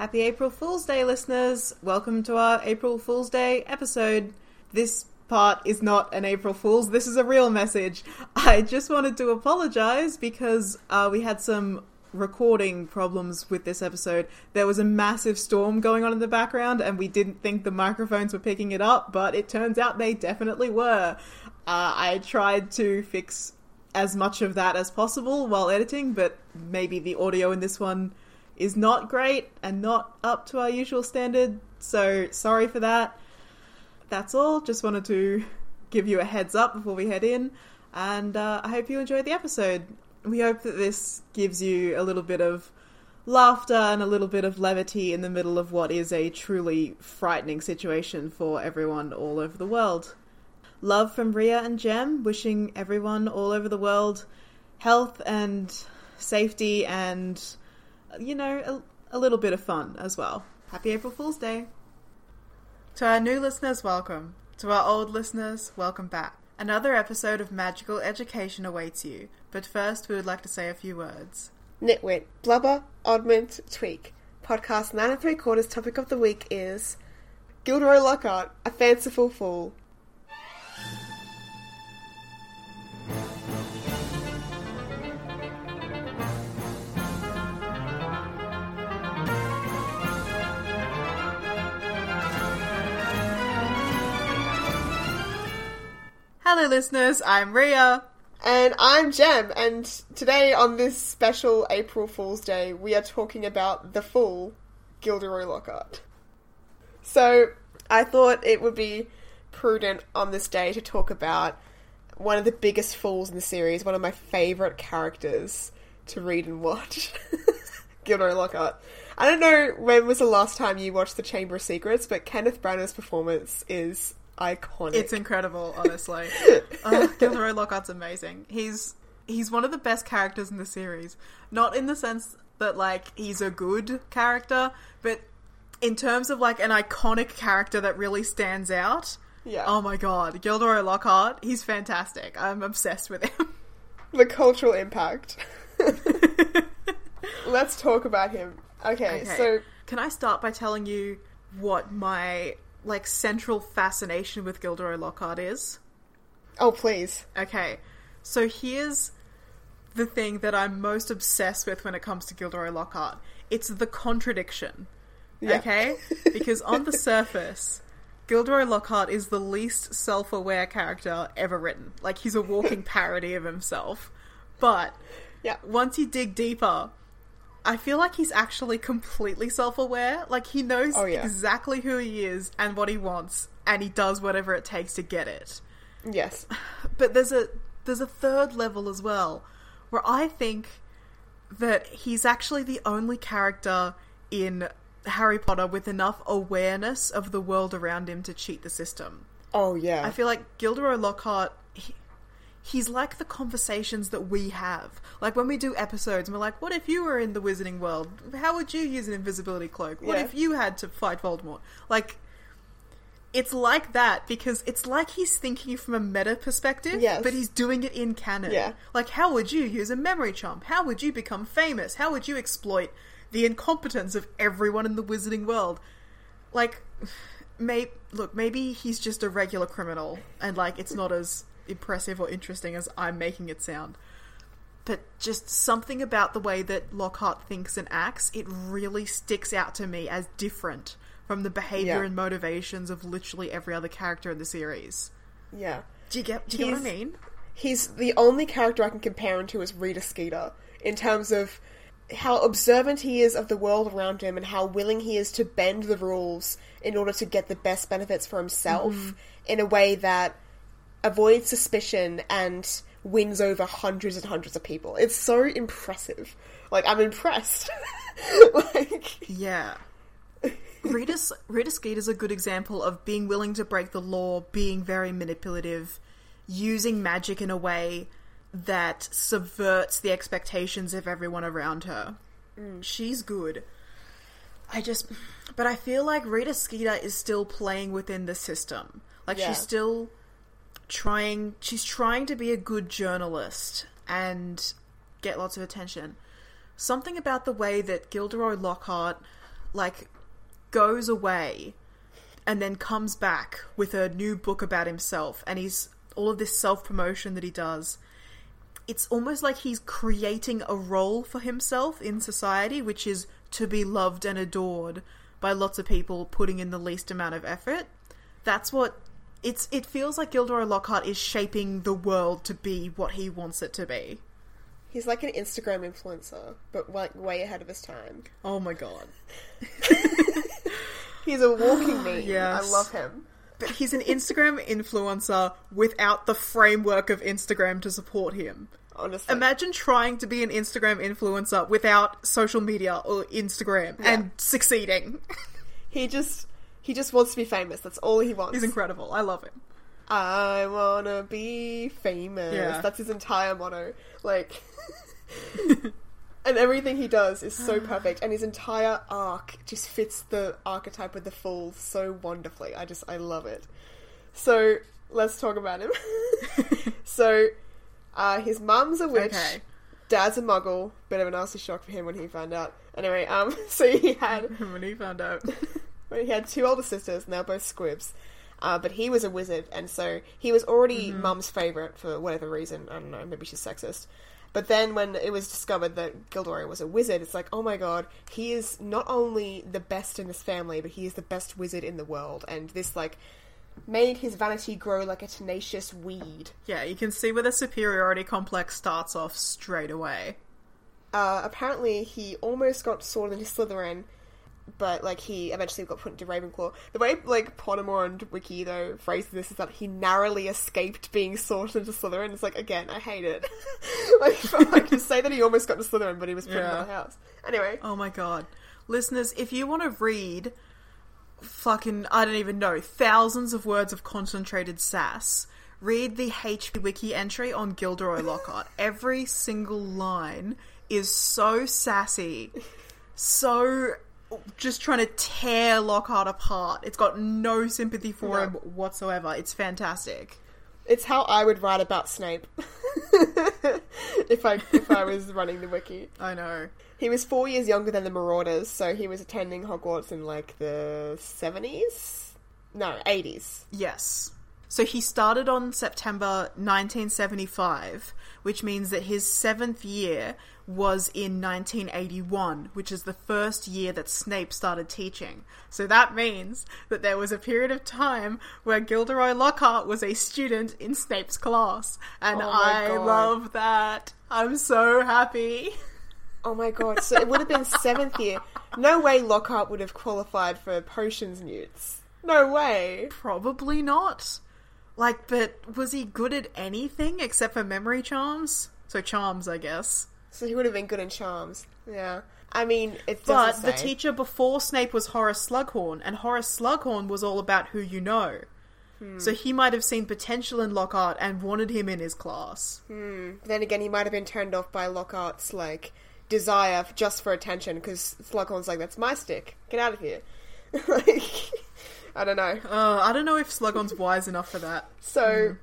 Happy April Fool's Day, listeners! Welcome to our April Fool's Day episode. This part is not an April Fool's, this is a real message. I just wanted to apologize because uh, we had some recording problems with this episode. There was a massive storm going on in the background, and we didn't think the microphones were picking it up, but it turns out they definitely were. Uh, I tried to fix as much of that as possible while editing, but maybe the audio in this one is not great and not up to our usual standard, so sorry for that. That's all, just wanted to give you a heads up before we head in, and uh, I hope you enjoyed the episode we hope that this gives you a little bit of laughter and a little bit of levity in the middle of what is a truly frightening situation for everyone all over the world. Love from Ria and Jem, wishing everyone all over the world health and safety and, you know, a, a little bit of fun as well. Happy April Fool's Day! To our new listeners, welcome. To our old listeners, welcome back. Another episode of Magical Education awaits you, but first we would like to say a few words. Nitwit, Blubber, Oddment, Tweak. Podcast 9 and 3 quarters topic of the week is Gilderoy Lockhart, a fanciful fool. Hello, listeners. I'm Ria. And I'm Jem, and today on this special April Fool's Day, we are talking about the fool, Gilderoy Lockhart. So, I thought it would be prudent on this day to talk about one of the biggest fools in the series, one of my favourite characters to read and watch, Gilderoy Lockhart. I don't know when was the last time you watched The Chamber of Secrets, but Kenneth Branagh's performance is iconic. It's incredible, honestly. uh, Gilderoy Lockhart's amazing. He's he's one of the best characters in the series. Not in the sense that like he's a good character, but in terms of like an iconic character that really stands out. Yeah. Oh my god, Gilderoy Lockhart, he's fantastic. I'm obsessed with him. The cultural impact. Let's talk about him. Okay, Okay. so Can I start by telling you what my like central fascination with Gilderoy Lockhart is? oh please. Okay, so here's the thing that I'm most obsessed with when it comes to Gilderoy Lockhart. It's the contradiction. Yeah. Okay? Because on the surface, Gilderoy Lockhart is the least self aware character ever written. Like, he's a walking parody of himself. But Yeah. once you dig deeper, I feel like he's actually completely self aware. Like, he knows Oh, yeah. exactly who he is and what he wants, and he does whatever it takes to get it Yes. but there's a there's a third level as well where I think that he's actually the only character in Harry Potter with enough awareness of the world around him to cheat the system. Oh yeah. I feel like Gilderoy Lockhart he's like the conversations that we have. Like when we do episodes and we're like, what if you were in the wizarding world? How would you use an invisibility cloak? What Yeah. if you had to fight Voldemort? Like it's like that because it's like he's thinking from a meta perspective, Yes. but he's doing it in canon. Yeah. Like, how would you use a memory charm? How would you become famous? How would you exploit the incompetence of everyone in the wizarding world? Like, may look, maybe he's just a regular criminal, and like it's not as impressive or interesting as I'm making it sound. But just something about the way that Lockhart thinks and acts, it really sticks out to me as different from the behavior Yeah. and motivations of literally every other character in the series. yeah. Do you get? Do you get what I He's- mean? He's the only character I can compare him to is Rita Skeeter in terms of how observant he is of the world around him and how willing he is to bend the rules in order to get the best benefits for himself Mm-hmm. in a way that avoids suspicion and wins over hundreds and hundreds of people. It's so impressive. Like I'm impressed. like Yeah. Rita, Rita is a good example of being willing to break the law, being very manipulative, using magic in a way that subverts the expectations of everyone around her. Mm. She's good. I just. But I feel like Rita Skeeter is still playing within the system. Like, Yeah. she's still trying. She's trying to be a good journalist and get lots of attention. Something about the way that Gilderoy Lockhart, like, goes away and then comes back with a new book about himself and he's all of this self promotion that he does. It's almost like he's creating a role for himself in society, which is to be loved and adored by lots of people putting in the least amount of effort. That's what it's it feels like Gilderoy Lockhart is shaping the world to be what he wants it to be. he's like an Instagram influencer, but like way ahead of his time. Oh my god. He's a walking meme. Yes. I love him. But he's an Instagram influencer without the framework of Instagram to support him. Honestly, Imagine trying to be an Instagram influencer without social media or Instagram and succeeding. he just he just wants to be famous. That's all he wants. He's incredible. I love him. I wanna be famous. Yeah. That's his entire motto. Like, and everything he does is so perfect, and his entire arc just fits the archetype of the fool so wonderfully. I just I love it. So let's talk about him. so, uh, his mum's a witch. Okay. Dad's a muggle. Bit of a nasty shock for him when he found out. Anyway, um, so he had when he found out. Well, he had two older sisters, and they're both squibs. Uh, but he was a wizard, and so he was already mum's favourite for whatever reason. I don't know, maybe she's sexist. But then when it was discovered that Gilderoy was a wizard, it's like, oh my god, he is not only the best in this family, but he is the best wizard in the world. And this, like, made his vanity grow like a tenacious weed. yeah, you can see where the superiority complex starts off straight away. Uh, apparently, he almost got sorted into Slytherin, but like he eventually got put into Ravenclaw. The way like Pottermore and Wiki though phrases this is that he narrowly escaped being sorted into Slytherin. It's like again, I hate it. like, for, like to say that he almost got to Slytherin, but he was put Yeah. in the house. Anyway, Oh my god. Listeners, if you want to read fucking, I don't even know, thousands of words of concentrated sass, read the HP Wiki entry on Gilderoy Lockhart. Every single line is so sassy, so just trying to tear Lockhart apart. It's got no sympathy for No. him whatsoever. It's fantastic. it's how I would write about Snape if I if I was running the wiki. I know. He was four years younger than the Marauders, so he was attending Hogwarts in like the seventies. No, eighties. Yes. So he started on September 1975, which means that his seventh year was in 1981, which is the first year that Snape started teaching. So that means that there was a period of time where Gilderoy Lockhart was a student in Snape's class. And Oh I God. love that. I'm so happy. Oh my god! So it would have been seventh year. No way Lockhart would have qualified for potions newts. No way. Probably not. Like, but was he good at anything except for memory charms? So charms, I guess. So he would have been good in charms. Yeah. I mean, it But the say. teacher before Snape was Horace Slughorn, and Horace Slughorn was all about who you know. Hmm. So he might have seen potential in Lockhart and wanted him in his class. Then again, he might have been turned off by Lockhart's like desire just for attention because Slughorn's like, "That's my stick. Get out of here." like, I don't know. Uh, I don't know if Slughorn's wise enough for that. So,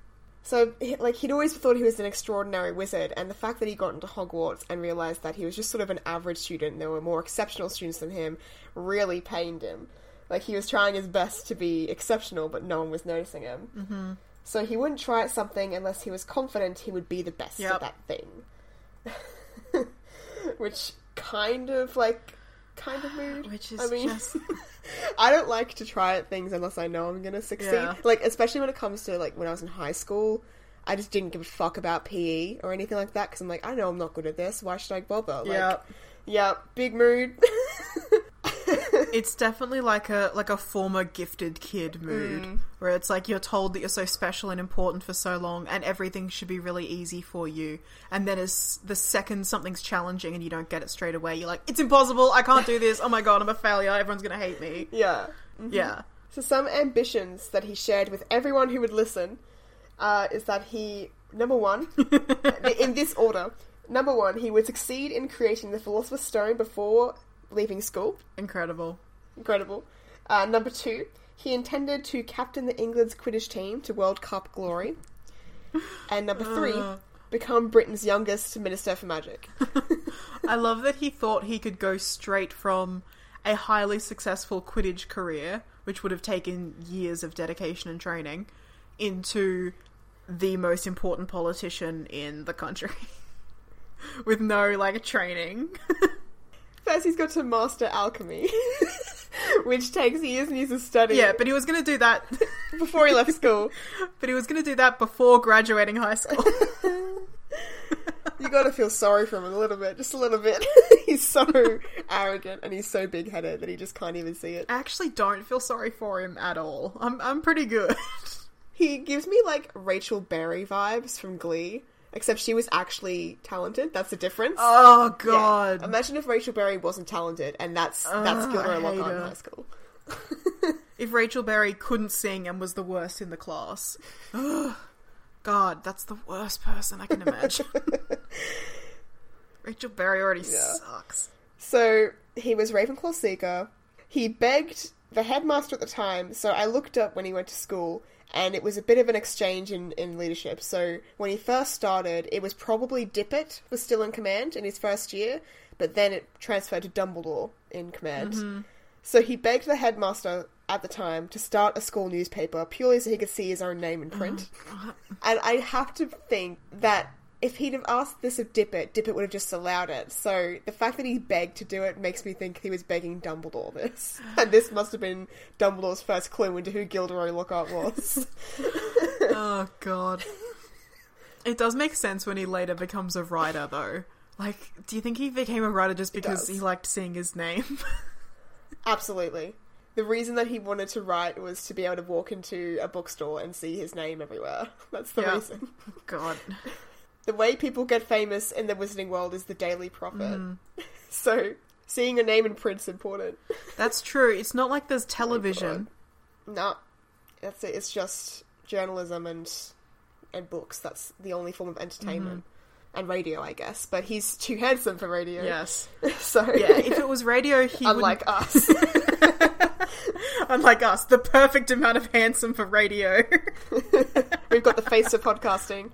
so like he'd always thought he was an extraordinary wizard, and the fact that he got into Hogwarts and realized that he was just sort of an average student, and there were more exceptional students than him, really pained him. Like he was trying his best to be exceptional, but no one was noticing him. Mm-hmm. So he wouldn't try at something unless he was confident he would be the best Yep. at that thing. Which kind of like kind of mood. Which is I mean, just- I don't like to try at things unless I know I'm gonna succeed. Yeah. Like especially when it comes to like when I was in high school, I just didn't give a fuck about PE or anything like that because I'm like I know I'm not good at this. Why should I bother? Like, Yeah. yeah, big mood. It's definitely like a like a former gifted kid mood, where it's like you're told that you're so special and important for so long, and everything should be really easy for you. And then as the second something's challenging and you don't get it straight away, you're like, "It's impossible! I can't do this! Oh my god, I'm a failure! Everyone's gonna hate me!" yeah. Yeah, So some ambitions that he shared with everyone who would listen uh, is that he number one in this order. Number one, he would succeed in creating the Philosopher's Stone before leaving school. incredible. Incredible. Uh, number two, he intended to captain the England's Quidditch team to World Cup glory. And number three, Uh. become Britain's youngest Minister for Magic. I love that he thought he could go straight from a highly successful Quidditch career, which would have taken years of dedication and training, into the most important politician in the country. With no, like, training. First, he's got to master alchemy, which takes years and years of study. yeah, but he was gonna do that. before he left school, but he was gonna do that before graduating high school. you got to feel sorry for him a little bit, just a little bit. he's so arrogant and he's so big-headed that he just can't even see it. I actually don't feel sorry for him at all. I'm, I'm pretty good. He gives me like Rachel Berry vibes from Glee, except she was actually talented. That's the difference. Oh, Yeah. God. Imagine if Rachel Berry wasn't talented, and that's oh, that's Gilderoy I hate Lockhart in high school. if Rachel Berry couldn't sing and was the worst in the class. God, that's the worst person I can imagine. Rachel Berry already sucks. So he was Ravenclaw Seeker. He begged the headmaster at the time. So I looked up when he went to school, and it was a bit of an exchange in, in leadership. So when he first started, it was probably Dippet was still in command in his first year, but then it transferred to Dumbledore in command. Mm-hmm. So he begged the headmaster at the time to start a school newspaper purely so he could see his own name in print. Oh, and I have to think that if he'd have asked this of Dippet, Dippet would have just allowed it. So the fact that he begged to do it makes me think he was begging Dumbledore this. And this must have been Dumbledore's first clue into who Gilderoy Lockhart was. Oh, God. It does make sense when he later becomes a writer, though. Like, do you think he became a writer just because he liked seeing his name? Absolutely. The reason that he wanted to write was to be able to walk into a bookstore and see his name everywhere. That's the Yeah. reason. God. The way people get famous in the wizarding world is the Daily Prophet. Mm. So seeing a name in print's important. That's true. It's not like there's television. No, that's it. It's just journalism and and books. That's the only form of entertainment. Mm-hmm. And radio, I guess. But he's too handsome for radio. Yes. So Yeah, if it was radio, he unlike would us. unlike us, the perfect amount of handsome for radio. We've got the face of podcasting.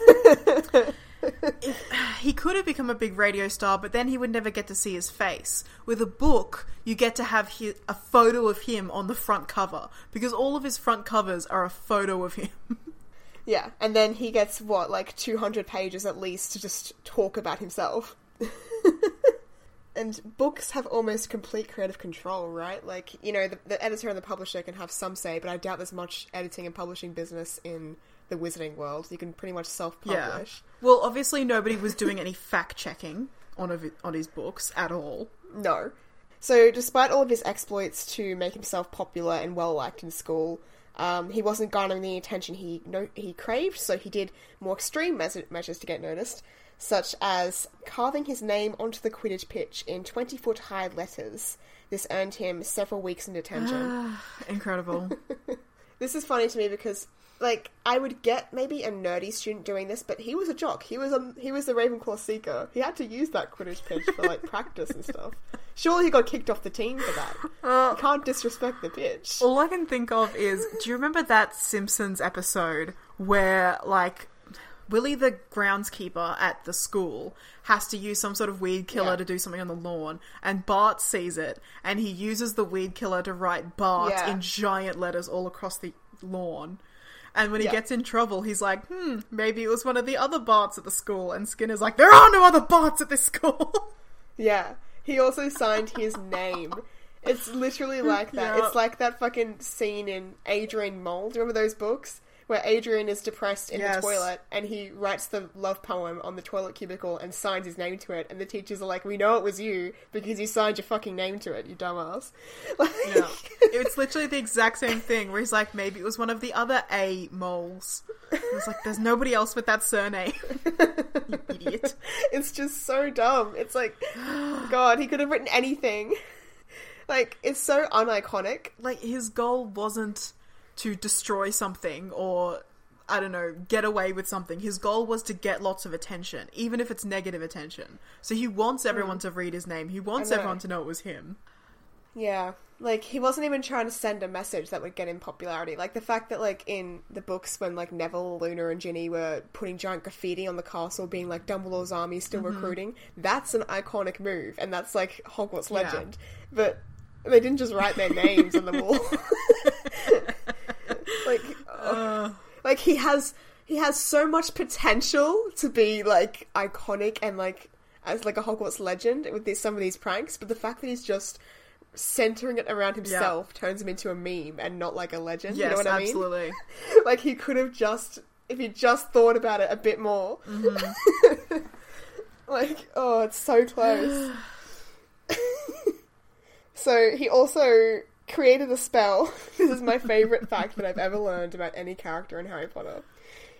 he could have become a big radio star, but then he would never get to see his face. With a book, you get to have hi a photo of him on the front cover because all of his front covers are a photo of him. Yeah, and then he gets what, like 200 pages at least to just talk about himself. and books have almost complete creative control, right? Like, you know, the, the editor and the publisher can have some say, but I doubt there's much editing and publishing business in the wizarding world. You can pretty much self yeah. Well, obviously nobody was doing any fact checking on of, on his books at all. No. So, despite all of his exploits to make himself popular and well liked in school, um, he wasn't garnering the attention he no- he craved. So he did more extreme measures to get noticed, such as carving his name onto the Quidditch pitch in twenty foot high letters. This earned him several weeks in detention. Ah, incredible. This is funny to me because, like, I would get maybe a nerdy student doing this, but he was a jock. He was a he was the Ravenclaw seeker. He had to use that Quidditch pitch for like practice and stuff. Surely he got kicked off the team for that. you can't disrespect the pitch. All I can think of is do you remember that Simpsons episode where, like, Willie the groundskeeper at the school has to use some sort of weed killer Yeah. to do something on the lawn, and Bart sees it, and he uses the weed killer to write Bart Yeah. in giant letters all across the lawn. And when he Yeah. gets in trouble, he's like, hmm, maybe it was one of the other Barts at the school. And Skinner's like, there are no other Barts at this school. Yeah. He also signed his name. It's literally like that. It's like that fucking scene in Adrian Mole. Do you remember those books? Where Adrian is depressed in Yes. the toilet and he writes the love poem on the toilet cubicle and signs his name to it, and the teachers are like, "We know it was you because you signed your fucking name to it, you dumbass." Like, Yeah. It's literally the exact same thing where he's like, maybe it was one of the other A moles. It's like, there's nobody else with that surname. you idiot. it's just so dumb. It's like, God, he could have written anything. Like, it's so uniconic. Like, his goal wasn't to destroy something or, I don't know, get away with something. His goal was to get lots of attention, even if it's negative attention. So he wants everyone to read his name. He wants Hmm. Everyone to know it was him. Yeah. Like, he wasn't even trying to send a message that would get him popularity. Like, the fact that, like, in the books when, like, Neville, Luna, and Ginny were putting giant graffiti on the castle, being like, Dumbledore's army still recruiting, that's an iconic move, and that's, like, Hogwarts Yeah. legend. But they didn't just write their names on the wall. like, oh. like, he has. He has so much potential to be like iconic and like as like a Hogwarts legend with these, some of these pranks, but the fact that he's just centering it around himself turns him into a meme and not like a legend. Yes, you know what I mean? absolutely. Like he could have just, if he just thought about it a bit more. Mm-hmm. like, oh, it's so close. so he also created a spell. this is my favorite fact that I've ever learned about any character in Harry Potter.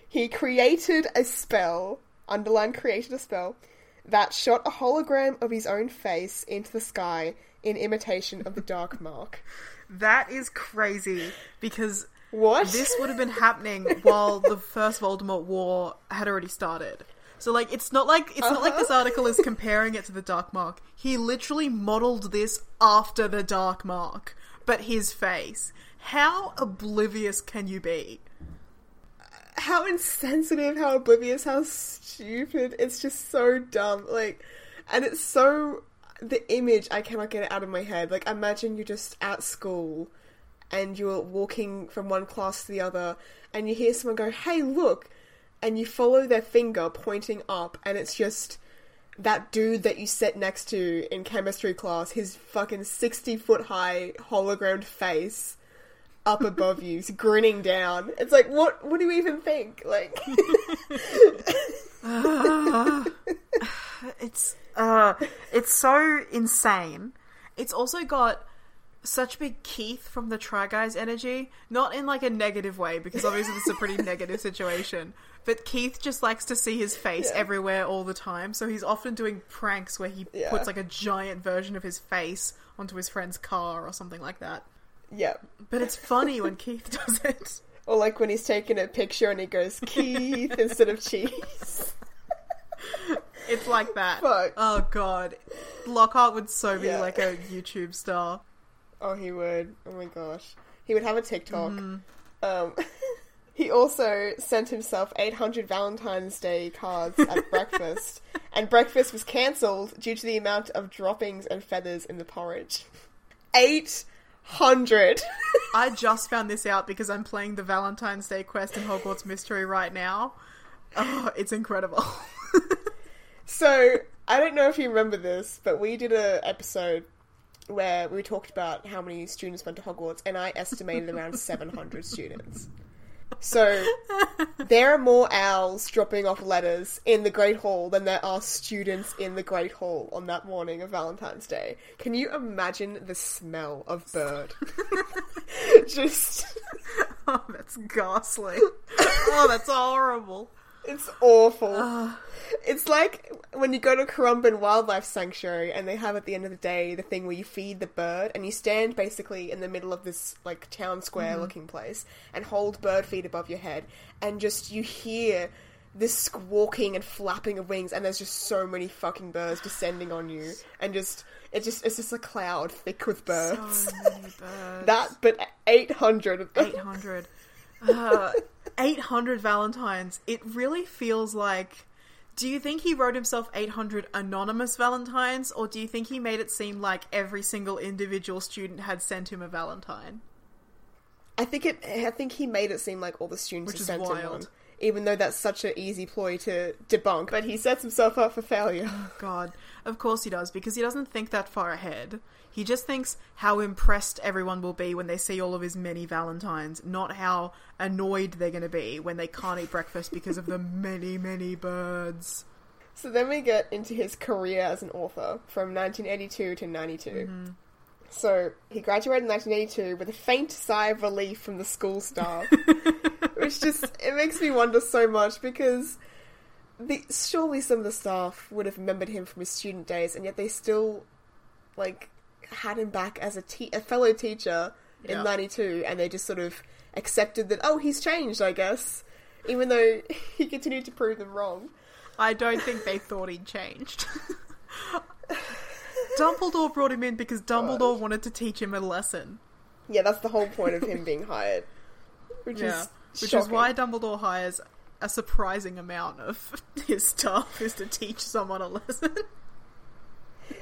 He created a spell, underline created a spell, that shot a hologram of his own face into the sky in imitation of the Dark Mark. That is crazy because What? this would have been happening while the first Voldemort war had already started. So like it's not like it's not like this uh-huh. article is comparing it to the Dark Mark. He literally modeled this after the Dark Mark, but his face. How oblivious can you be? how insensitive, how oblivious, how stupid. It's just so dumb. Like, and it's so. The image, I cannot get it out of my head. Like, imagine you're just at school and you're walking from one class to the other and you hear someone go, hey, look! And you follow their finger pointing up and it's just that dude that you sit next to in chemistry class, his fucking 60 foot high hologrammed face up above you, grinning down. It's like, what? What do you even think? Like, It's uh it's so insane. It's also got such big Keith from the Try Guys energy, not in like a negative way because obviously it's a pretty negative situation. But Keith just likes to see his face Yeah. everywhere all the time, so he's often doing pranks where he Yeah. puts like a giant version of his face onto his friend's car or something like that. yeah. But it's funny when Keith does it. Or like when he's taking a picture and he goes Keith instead of cheese. It's like that. Fuck. Oh god. Lockhart would so be Yeah. like a YouTube star. Oh, he would. Oh my gosh. He would have a TikTok. Mm-hmm. Um, he also sent himself 800 Valentine's Day cards at breakfast, and breakfast was cancelled due to the amount of droppings and feathers in the porridge. 800! I just found this out because I'm playing the Valentine's Day quest in Hogwarts Mystery right now. Oh, it's incredible. so, I don't know if you remember this, but we did a episode where we talked about how many students went to Hogwarts, and I estimated around 700 students. So there are more owls dropping off letters in the Great Hall than there are students in the Great Hall on that morning of Valentine's Day. Can you imagine the smell of bird? Just oh, that's ghastly. Oh, that's horrible. It's awful. It's like when you go to Currumbin Wildlife Sanctuary and they have at the end of the day the thing where you feed the bird and you stand basically in the middle of this like town square mm-hmm. looking place and hold bird feed above your head and just you hear this squawking and flapping of wings and there's just so many fucking birds descending on you and just it just it's just a cloud thick with birds. So many birds. that but 800 of them. 800. Uh, 800 Valentines. It really feels like. Do you think he wrote himself 800 anonymous Valentines, or do you think he made it seem like every single individual student had sent him a Valentine? I think it. I think he made it seem like all the students Which sent him wild. one. even though that's such an easy ploy to debunk. But he sets himself up for failure. God, of course he does, because he doesn't think that far ahead. He just thinks how impressed everyone will be when they see all of his many Valentines, not how annoyed they're going to be when they can't eat breakfast because of the many, many birds. So then we get into his career as an author from 1982 to 92. Mm-hmm. So he graduated in 1982 with a faint sigh of relief from the school staff, which just it makes me wonder so much because the surely some of the staff would have remembered him from his student days, and yet they still like had him back as a te- a fellow teacher in Yeah. 92, and they just sort of accepted that oh he's changed, I guess, even though he continued to prove them wrong. I don't think they thought he'd changed. Dumbledore brought him in because Dumbledore wanted to teach him a lesson. Yeah, that's the whole point of him being hired. Which Yeah. is Which is why Dumbledore hires a surprising amount of his staff is to teach someone a lesson.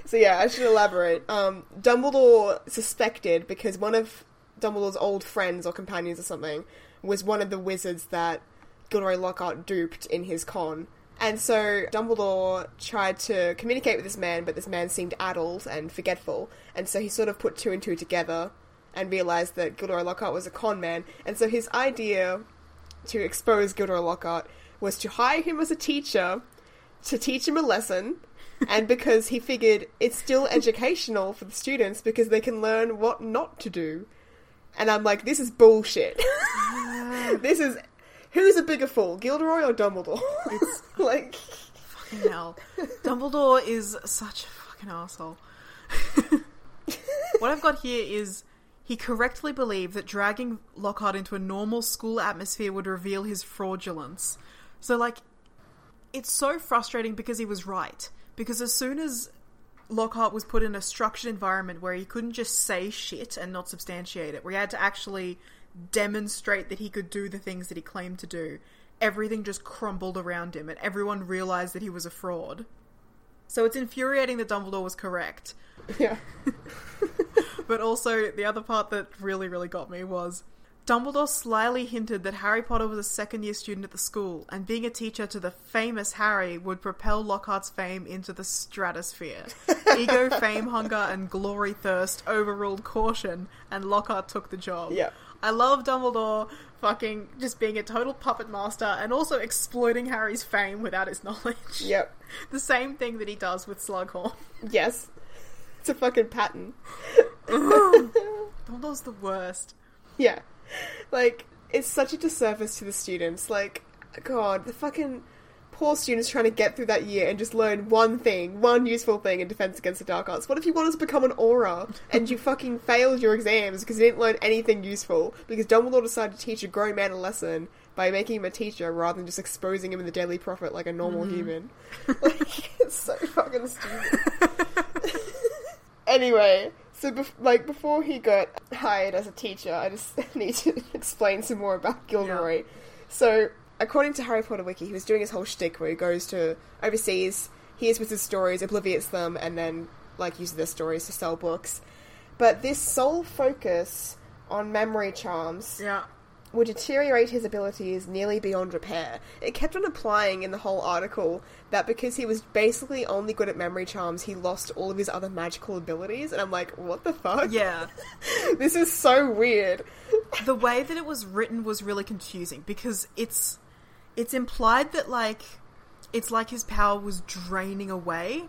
So yeah, I should elaborate. Um, Dumbledore suspected because one of Dumbledore's old friends or companions or something was one of the wizards that Gilderoy Lockhart duped in his con. And so Dumbledore tried to communicate with this man, but this man seemed addled and forgetful. And so he sort of put two and two together and realized that Gilderoy Lockhart was a con man. And so his idea to expose Gilderoy Lockhart was to hire him as a teacher to teach him a lesson. And because he figured it's still educational for the students because they can learn what not to do. And I'm like, this is bullshit. this is who's a bigger fool, Gilderoy or Dumbledore? It's like, fucking hell. Dumbledore is such a fucking asshole. what I've got here is he correctly believed that dragging Lockhart into a normal school atmosphere would reveal his fraudulence. So, like, it's so frustrating because he was right. Because as soon as Lockhart was put in a structured environment where he couldn't just say shit and not substantiate it, where he had to actually demonstrate that he could do the things that he claimed to do, everything just crumbled around him and everyone realized that he was a fraud. So it's infuriating that Dumbledore was correct. yeah. But also, the other part that really, really got me was Dumbledore slyly hinted that Harry Potter was a second year student at the school, and being a teacher to the famous Harry would propel Lockhart's fame into the stratosphere. Ego, fame, hunger, and glory thirst overruled caution, and Lockhart took the job. Yeah. I love Dumbledore fucking just being a total puppet master and also exploiting Harry's fame without his knowledge. Yep. The same thing that he does with Slughorn. Yes. It's a fucking pattern. Dumbledore's the worst. Yeah. Like, it's such a disservice to the students. Like, God, the fucking poor students trying to get through that year and just learn one thing, one useful thing in Defense Against the Dark Arts. What if you wanted to become an Auror and you fucking failed your exams because you didn't learn anything useful? Because Dumbledore decided to teach a grown man a lesson by making him a teacher rather than just exposing him in the Daily Prophet like a normal mm-hmm. human. Like, it's so fucking stupid. Anyway, so bef- like before he got hired as a teacher, I just need to explain some more about Gilderoy. So, according to Harry Potter Wiki, he was doing his whole shtick where he goes to overseas, hears wizard stories, obliviates them, and then like uses their stories to sell books. But this sole focus on memory charms Yeah. Would deteriorate his abilities nearly beyond repair. It kept on implying in the whole article that because he was basically only good at memory charms, he lost all of his other magical abilities. And I'm like, what the fuck? Yeah. this is so weird. the way that it was written was really confusing because it's it's implied that like it's like his power was draining away,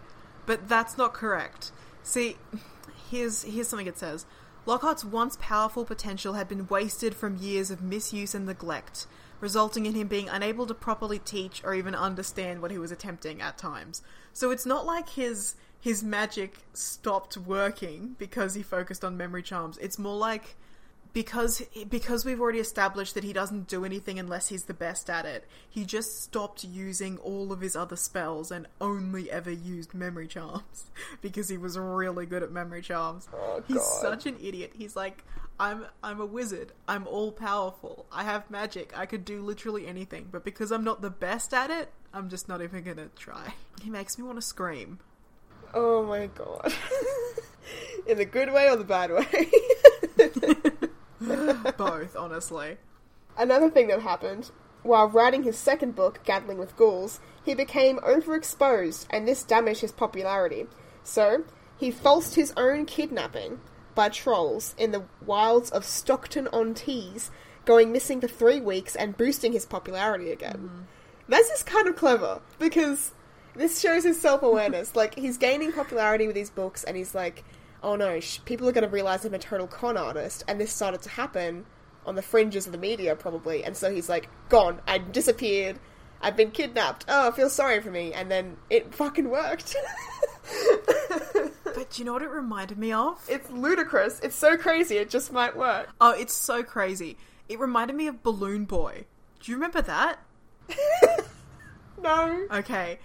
but that's not correct. See, here's here's something it says. Lockhart's once powerful potential had been wasted from years of misuse and neglect, resulting in him being unable to properly teach or even understand what he was attempting at times. So it's not like his his magic stopped working because he focused on memory charms. It's more like because because we've already established that he doesn't do anything unless he's the best at it. He just stopped using all of his other spells and only ever used memory charms because he was really good at memory charms. Oh, he's God. such an idiot. He's like I'm I'm a wizard. I'm all powerful. I have magic. I could do literally anything, but because I'm not the best at it, I'm just not even going to try. He makes me want to scream. Oh my god. In the good way or the bad way? Both, honestly. Another thing that happened while writing his second book, Gathering with Ghouls, he became overexposed and this damaged his popularity. So, he falsed his own kidnapping by trolls in the wilds of Stockton on Tees, going missing for three weeks and boosting his popularity again. Mm-hmm. That's just kind of clever because this shows his self awareness. like, he's gaining popularity with his books and he's like, oh no, sh- people are going to realize I'm a total con artist, and this started to happen on the fringes of the media, probably. And so he's like, gone, I disappeared, I've been kidnapped. Oh, feel sorry for me, and then it fucking worked. But do you know what it reminded me of? it's ludicrous. It's so crazy. It just might work. Oh, it's so crazy. It reminded me of Balloon Boy. Do you remember that? No. Okay.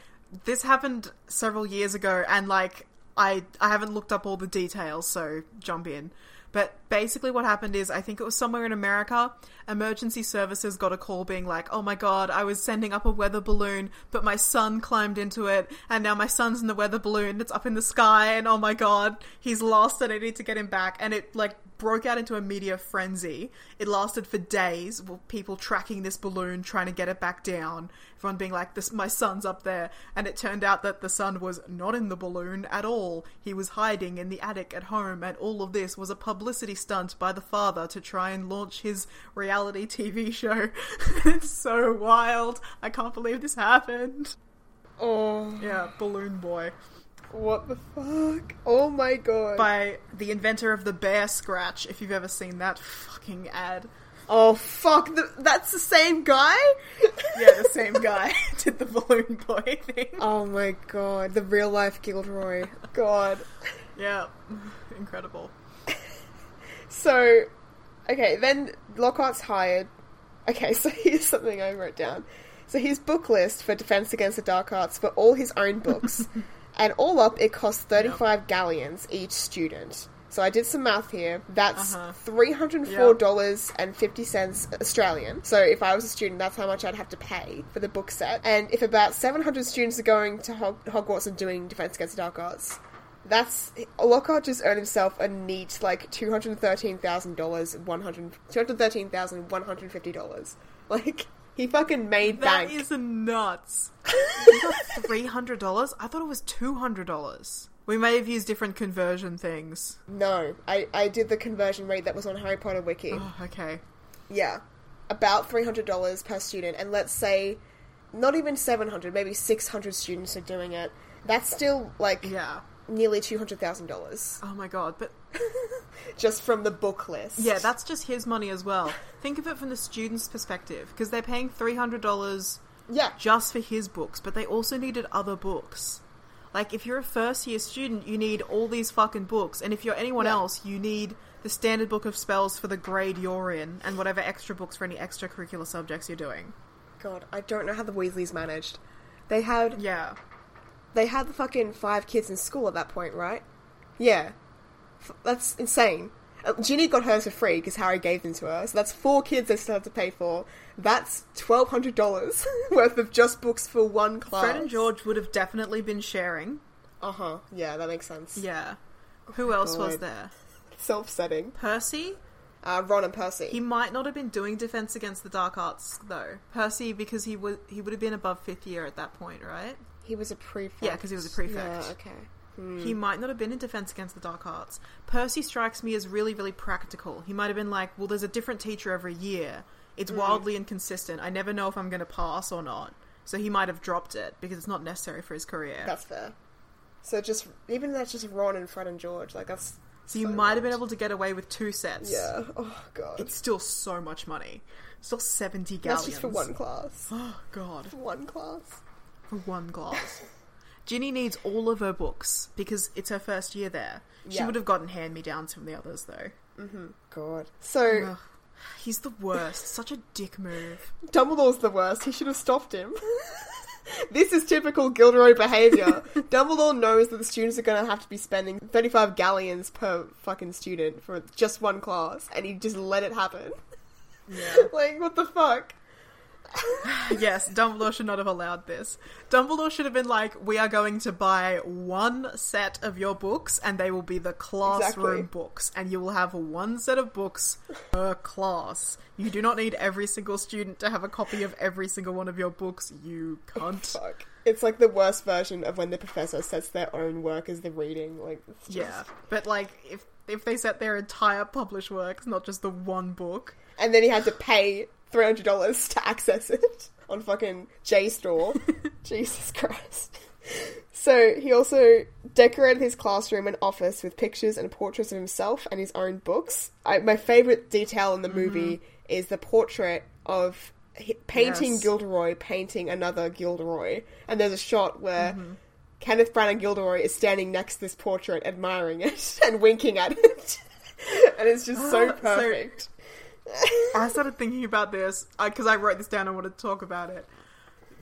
This happened several years ago and like I I haven't looked up all the details, so jump in. But basically what happened is I think it was somewhere in America, emergency services got a call being like, "Oh my god, I was sending up a weather balloon, but my son climbed into it and now my son's in the weather balloon. It's up in the sky and oh my god, he's lost and I need to get him back." And it like broke out into a media frenzy. It lasted for days, people tracking this balloon, trying to get it back down. Everyone being like, "This, my son's up there," and it turned out that the son was not in the balloon at all. He was hiding in the attic at home, and all of this was a publicity stunt by the father to try and launch his reality TV show. it's so wild. I can't believe this happened. Oh, Yeah, Balloon Boy what the fuck? Oh my god. by the inventor of the bear scratch. If you've ever seen that fucking ad. oh fuck, the, that's the same guy? Yeah, the same guy did the balloon boy thing. oh my god, the real life Gilderoy. God. Yeah, incredible. So, okay, then Lockhart's hired. Okay, so here's something I wrote down. So his book list for Defense Against the Dark Arts for all his own books, and all up it costs 35 galleons each student. So I did some math here. That's Uh-huh. $304.50 Australian. So if I was a student, that's how much I'd have to pay for the book set. And if about 700 students are going to Hog- Hogwarts and doing Defense Against the Dark Arts, that's Lockhart just earned himself a neat like two hundred thirteen thousand dollars, one hundred two hundred thirteen thousand one hundred fifty dollars. Like he fucking made That bank. is nuts. Got three hundred dollars? I thought it was two hundred dollars. We may have used different conversion things. No, I I did the conversion rate that was on Harry Potter Wiki. Oh, okay. Yeah, about three hundred dollars per student, and let's say not even seven hundred, maybe six hundred students are doing it. That's still like Yeah. Nearly two hundred thousand dollars Oh my god, but just from the book list. yeah, that's just his money as well. Think of it from the student's perspective, because they're paying three hundred dollars yeah. just for his books, but they also needed other books. Like, if you're a first year student, you need all these fucking books, and if you're anyone Yeah. else, you need the standard book of spells for the grade you're in, and whatever extra books for any extracurricular subjects you're doing. God, I don't know how the Weasleys managed. They had Yeah. They had the fucking five kids in school at that point, right? Yeah, F- that's insane. Uh, Ginny got hers for free because Harry gave them to her, so that's four kids they still have to pay for. That's twelve hundred dollars worth of just books for one class. Fred and George would have definitely been sharing. Uh huh. Yeah, that makes sense. Yeah. Who else was there? Self-setting. Percy? Uh, Ron and Percy. He might not have been doing Defense Against the Dark Arts, though. Percy, because he would he would have been above fifth year at that point, right? He was a prefect. Yeah, because he was a prefect. Yeah. Okay. Hmm. He might not have been in Defense Against the Dark Arts. Percy strikes me as really, really practical. He might have been like, well, there's a different teacher every year. It's hmm. wildly inconsistent. I never know if I'm going to pass or not. So he might have dropped it because it's not necessary for his career. That's fair. So just even that's just Ron and Fred and George. Like that's. so you so might have been able to get away with two sets. Yeah. Oh god. It's still so much money. Still 70 galleons. that's just for one class. Oh, God. For one class. For one glass. Ginny needs all of her books because it's her first year there. She Yeah. would have gotten hand me downs from the others, though. Mm-hmm. God. So Ugh. He's the worst. Such a dick move. Dumbledore's the worst. He should have stopped him. this is typical Gilderoy behavior. Dumbledore knows that the students are going to have to be spending 35 galleons per fucking student for just one class, and he just let it happen. Yeah. like, what the fuck? yes, Dumbledore should not have allowed this. Dumbledore should have been like, we are going to buy one set of your books, and they will be the classroom Exactly. books, and you will have one set of books per class. You do not need every single student to have a copy of every single one of your books, you cunt. Fuck. It's like the worst version of when the professor sets their own work as the reading. Like, just... Yeah, but like, if if they set their entire published works, not just the one book. And then he had to pay three hundred dollars to access it on fucking JSTOR. Jesus Christ. So he also decorated his classroom and office with pictures and portraits of himself and his own books. I, my favorite detail in the mm-hmm. movie is the portrait of painting Yes. Gilderoy painting another Gilderoy, and there's a shot where. Mm-hmm. Kenneth Branagh Gilderoy is standing next to this portrait, admiring it and winking at it, and it's just so ah, So- perfect. I started thinking about this because I wrote this down. I wanted to talk about it.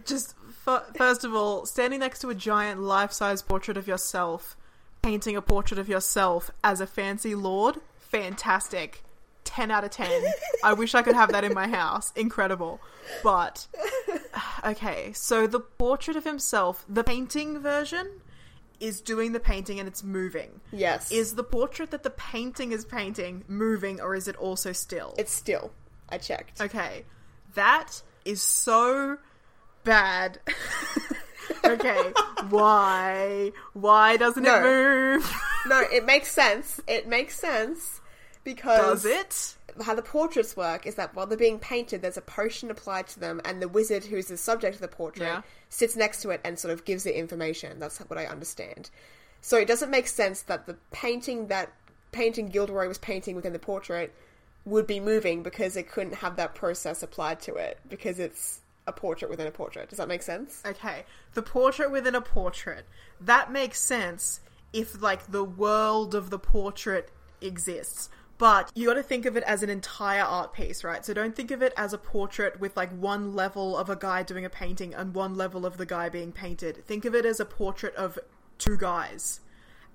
Just f- first of all, standing next to a giant life-size portrait of yourself, painting a portrait of yourself as a fancy lord, fantastic. 10 out of 10. I wish I could have that in my house. Incredible. But, okay, so the portrait of himself, the painting version, is doing the painting and it's moving. Yes, Is the portrait that the painting is painting moving or is it also still? it's still. I checked. Okay. That is so bad. okay. Why? Why doesn't No. it move? No, it makes sense. It makes sense because Does it? How the portraits work is that while they're being painted, there's a potion applied to them, and the wizard who's the subject of the portrait Yeah. sits next to it and sort of gives it information. That's what I understand. So it doesn't make sense that the painting that painting Gilderoy was painting within the portrait would be moving because it couldn't have that process applied to it because it's a portrait within a portrait. Does that make sense? Okay. The portrait within a portrait. That makes sense if, like, the world of the portrait exists. But you gotta think of it as an entire art piece, right? So don't think of it as a portrait with, like, one level of a guy doing a painting and one level of the guy being painted. Think of it as a portrait of two guys.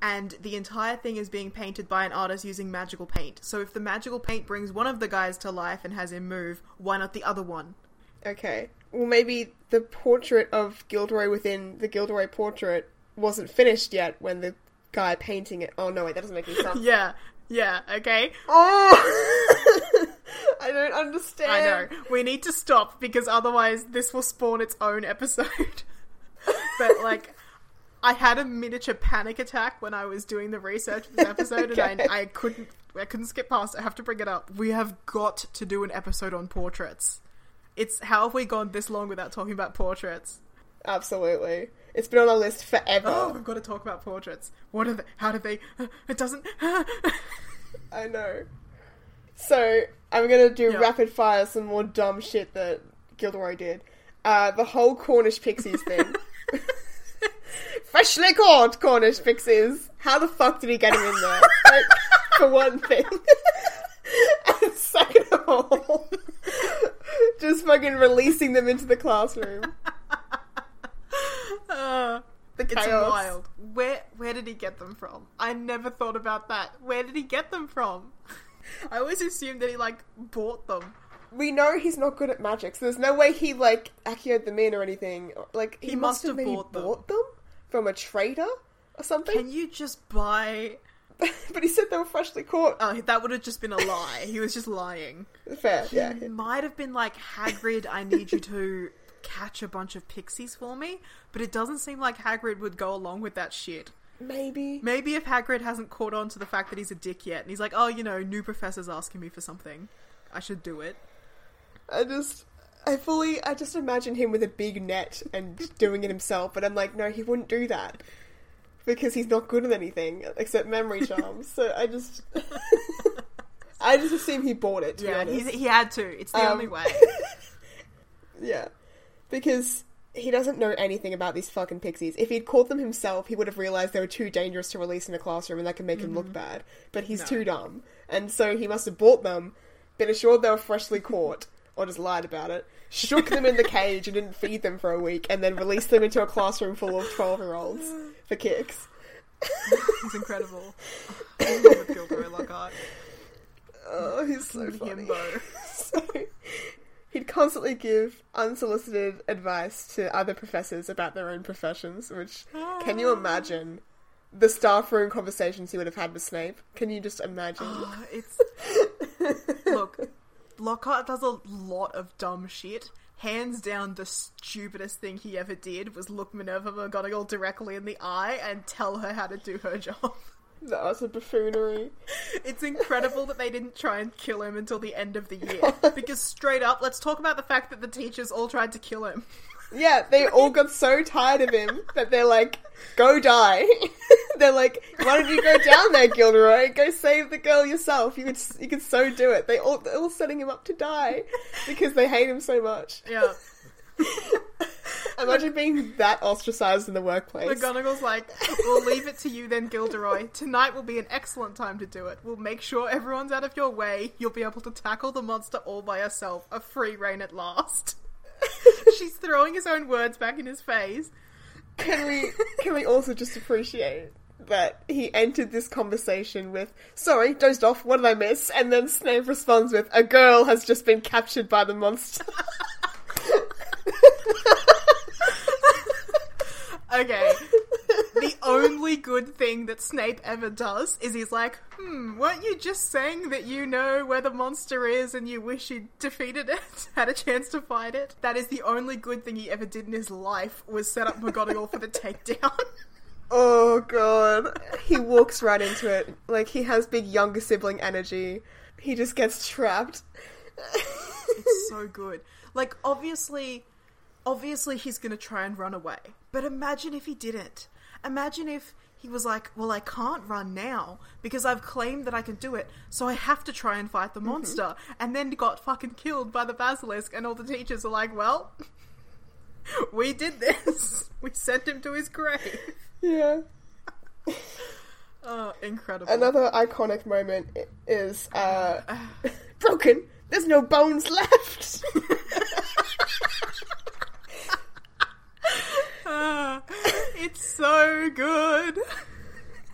And the entire thing is being painted by an artist using magical paint. So if the magical paint brings one of the guys to life and has him move, why not the other one? Okay. Well, maybe the portrait of Gilderoy within the Gilderoy portrait wasn't finished yet when the guy painting it. Oh no, wait, that doesn't make any sense. Yeah, yeah, okay. Oh, I don't understand. I know. We need to stop because otherwise this will spawn its own episode. but like I had a miniature panic attack when I was doing the research for this episode Okay. and I, I couldn't I couldn't skip past it. I have to bring it up. We have got to do an episode on portraits. It's how have we gone this long without talking about portraits? Absolutely, it's been on our list forever. Oh, we've got to talk about portraits. What are they? How do they? It doesn't. I know. So I'm gonna do Yeah. rapid fire some more dumb shit that Gilderoy did. Uh, the whole Cornish pixies thing. Freshly caught Cornish pixies. How the fuck did he get him in there? Like, for one thing. and second of all, just fucking releasing them into the classroom. Uh, The it's chaos. wild. Where where did he get them from? I never thought about that. Where did he get them from? I always assumed that he like bought them. We know he's not good at magic, so there's no way he like accioed them in or anything. Like he, He must, must have have maybe bought them. bought them from a trader or something. Can you just buy? but he said they were freshly caught. Oh, that would have just been a lie. He was just lying. Fair, yeah. It might have been like Hagrid. I need you to catch a bunch of pixies for me, but it doesn't seem like Hagrid would go along with that shit. Maybe. Maybe if Hagrid hasn't caught on to the fact that he's a dick yet, and he's like, oh, you know, new professor's asking me for something, I should do it. I just, I fully, I just imagine him with a big net and doing it himself. But I'm like, no, he wouldn't do that because he's not good at anything except memory charms. so I just, I just assume he bought it. To Yeah, he had to. It's the Um, only way. Yeah. Because he doesn't know anything about these fucking pixies. If he'd caught them himself, he would have realized they were too dangerous to release in a classroom and that could make him look bad. But he's Mm-hmm. No. too dumb. And so he must have bought them, been assured they were freshly caught, or just lied about it, shook them in the cage and didn't feed them for a week, and then released them into a classroom full of 12 year olds for kicks. He's incredible. I love Gilderoy Lockhart. Oh, he's so funny. So, He'd constantly give unsolicited advice to other professors about their own professions, which can you ah. imagine the staff room conversations he would have had with Snape? Can you just imagine? Oh, it's look, Lockhart does a lot of dumb shit. Hands down, the stupidest thing he ever did was look Minerva McGonagall directly in the eye and tell her how to do her job. That was a buffoonery. It's incredible that they didn't try and kill him until the end of the year. Because straight up, let's talk about the fact that the teachers all tried to kill him. Yeah, they all got so tired of him that they're like, go die. they're like, why don't you go down there, Gilderoy? Go save the girl yourself. You could, you could so do it. They all, they're all setting him up to die because they hate him so much. Yeah. Imagine being that ostracized in the workplace. McGonagall's like, we'll leave it to you then, Gilderoy. Tonight will be an excellent time to do it. We'll make sure everyone's out of your way. You'll be able to tackle the monster all by yourself. A free rein at last. She's throwing his own words back in his face. Can we, can we also just appreciate that he entered this conversation with, sorry, dozed off, what did I miss? And then Snape responds with, a girl has just been captured by the monster. Okay. the only good thing that Snape ever does is he's like, hmm, weren't you just saying that you know where the monster is and you wish you'd defeated it, had a chance to fight it? That is the only good thing he ever did in his life was set up McGonagall for the takedown. Oh god. He walks right into it. Like he has big younger sibling energy. He just gets trapped. it's so good. Like obviously obviously he's going to try and run away. But imagine if he didn't. Imagine if he was like, "Well, I can't run now because I've claimed that I can do it, so I have to try and fight the monster." And then got fucking killed by the basilisk and all the teachers are like, "Well, we did this. We sent him to his grave." Yeah. Oh, incredible. Another iconic moment is uh broken. There's no bones left. Ah, it's so good.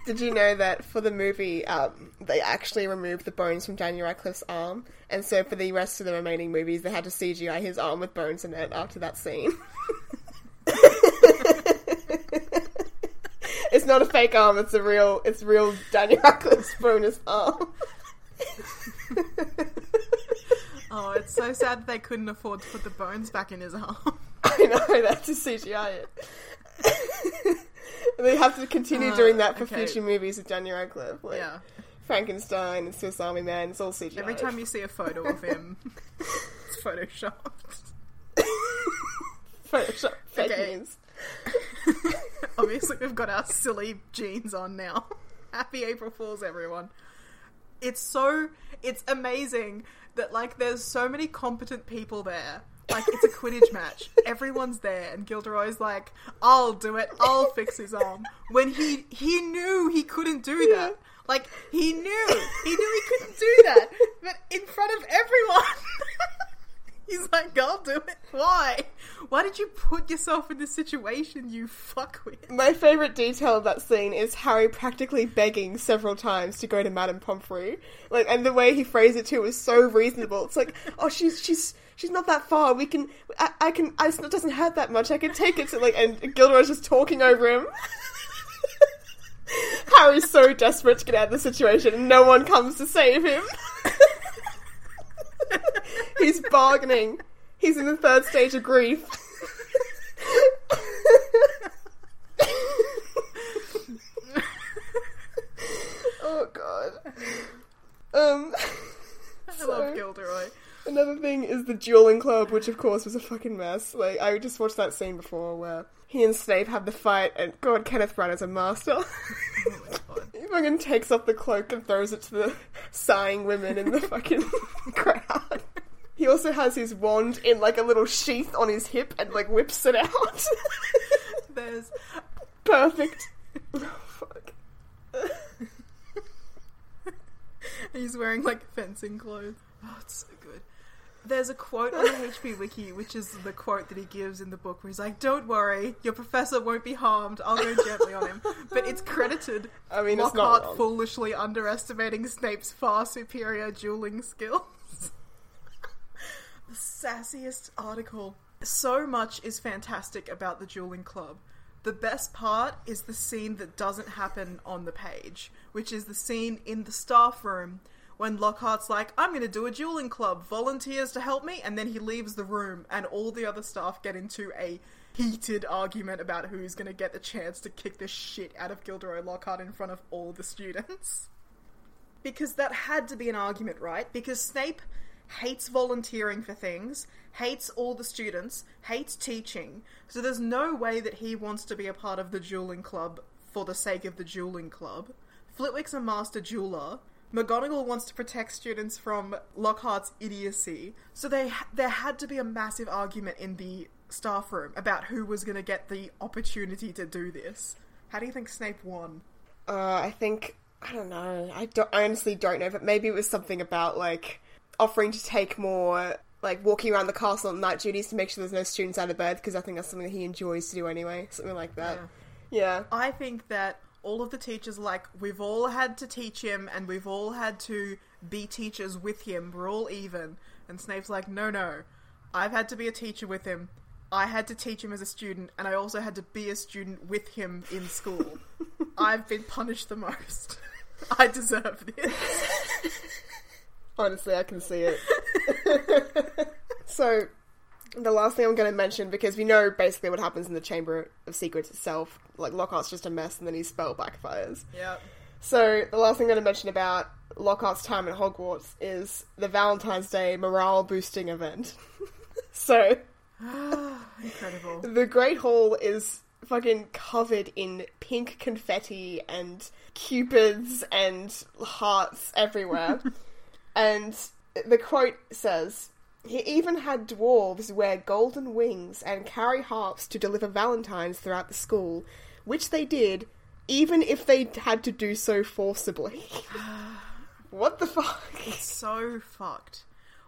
Did you know that for the movie, um, they actually removed the bones from Daniel Radcliffe's arm, and so for the rest of the remaining movies, they had to CGI his arm with bones in it after that scene. it's not a fake arm; it's a real, it's real Daniel Radcliffe's bonus arm. Oh, it's so sad that they couldn't afford to put the bones back in his arm. I know that's to CGI it. they have to continue Uh, doing that for okay. future movies with Daniel Radcliffe, like Yeah. Frankenstein and Swiss Army Man. It's all CGI. Every time you see a photo of him, it's photoshopped. Photoshop fake Okay. news. Obviously, we've got our silly jeans on now. Happy April Fools, everyone. It's so, it's amazing that, like, there's so many competent people there. Like, it's a Quidditch match. Everyone's there, and Gilderoy's like, I'll do it, I'll fix his arm. When he, he knew he couldn't do that. Like, he knew, he knew he couldn't do that. But in front of everyone. He's like, I'll do it. Why? Why did you put yourself in this situation, you fuckwit? My favourite detail of that scene is Harry practically begging several times to go to Madame Pomfrey. Like, and the way he phrased it too was so reasonable. It's like, oh, she's she's she's not that far. We can, I, I can, I, it doesn't hurt that much. I can take it to like, and Gilderoy's just talking over him. Harry's so desperate to get out of the situation, and no one comes to save him. He's bargaining. He's in the third stage of grief. oh god. Um. I love Gilderoy. Another thing is the dueling club, which of course was a fucking mess. Like I just watched that scene before where he and Snape have the fight, and God, Kenneth Branagh's a master. Oh, God. he fucking takes off the cloak and throws it to the sighing women in the fucking crowd. He also has his wand in like a little sheath on his hip and like whips it out. There's Perfect. Oh, fuck. he's wearing like fencing clothes. Oh, it's so good. There's a quote on the HP wiki, which is the quote that he gives in the book, where he's like, "Don't worry, your professor won't be harmed. I'll go gently on him." But it's credited I mean, it's not Lockhart foolishly underestimating Snape's far superior dueling skills. the sassiest article. So much is fantastic about the dueling club. The best part is the scene that doesn't happen on the page, which is the scene in the staff room when Lockhart's like, I'm going to do a dueling club, volunteers to help me, and then he leaves the room, and all the other staff get into a heated argument about who's going to get the chance to kick the shit out of Gilderoy Lockhart in front of all the students. Because that had to be an argument, right? Because Snape hates volunteering for things, hates all the students, hates teaching, so there's no way that he wants to be a part of the dueling club for the sake of the dueling club. Flitwick's a master dueler. McGonagall wants to protect students from Lockhart's idiocy, so they there had to be a massive argument in the staff room about who was going to get the opportunity to do this. How do you think Snape won? Uh, I think I don't know. I, don't, I honestly don't know, but maybe it was something about like offering to take more like walking around the castle on night duties to make sure there's no students out of bed because I think that's something that he enjoys to do anyway, something like that. Yeah. I think that all of the teachers like we've all had to teach him and we've all had to be teachers with him. We're all even. And Snape's like, "No, no. I've had to be a teacher with him. I had to teach him as a student and I also had to be a student with him in school. I've been punished the most. I deserve this." Honestly, I can see it. so, the last thing I'm going to mention, because we know basically what happens in the Chamber of Secrets itself, like Lockhart's just a mess and then his spell backfires. Yep. So, the last thing I'm going to mention about Lockhart's time at Hogwarts is the Valentine's Day morale boosting event. so, Incredible. the Great Hall is fucking covered in pink confetti and cupids and hearts everywhere. and the quote says, He even had dwarves wear golden wings and carry harps to deliver valentines throughout the school, which they did, even if they had to do so forcibly. what the fuck? It's So fucked.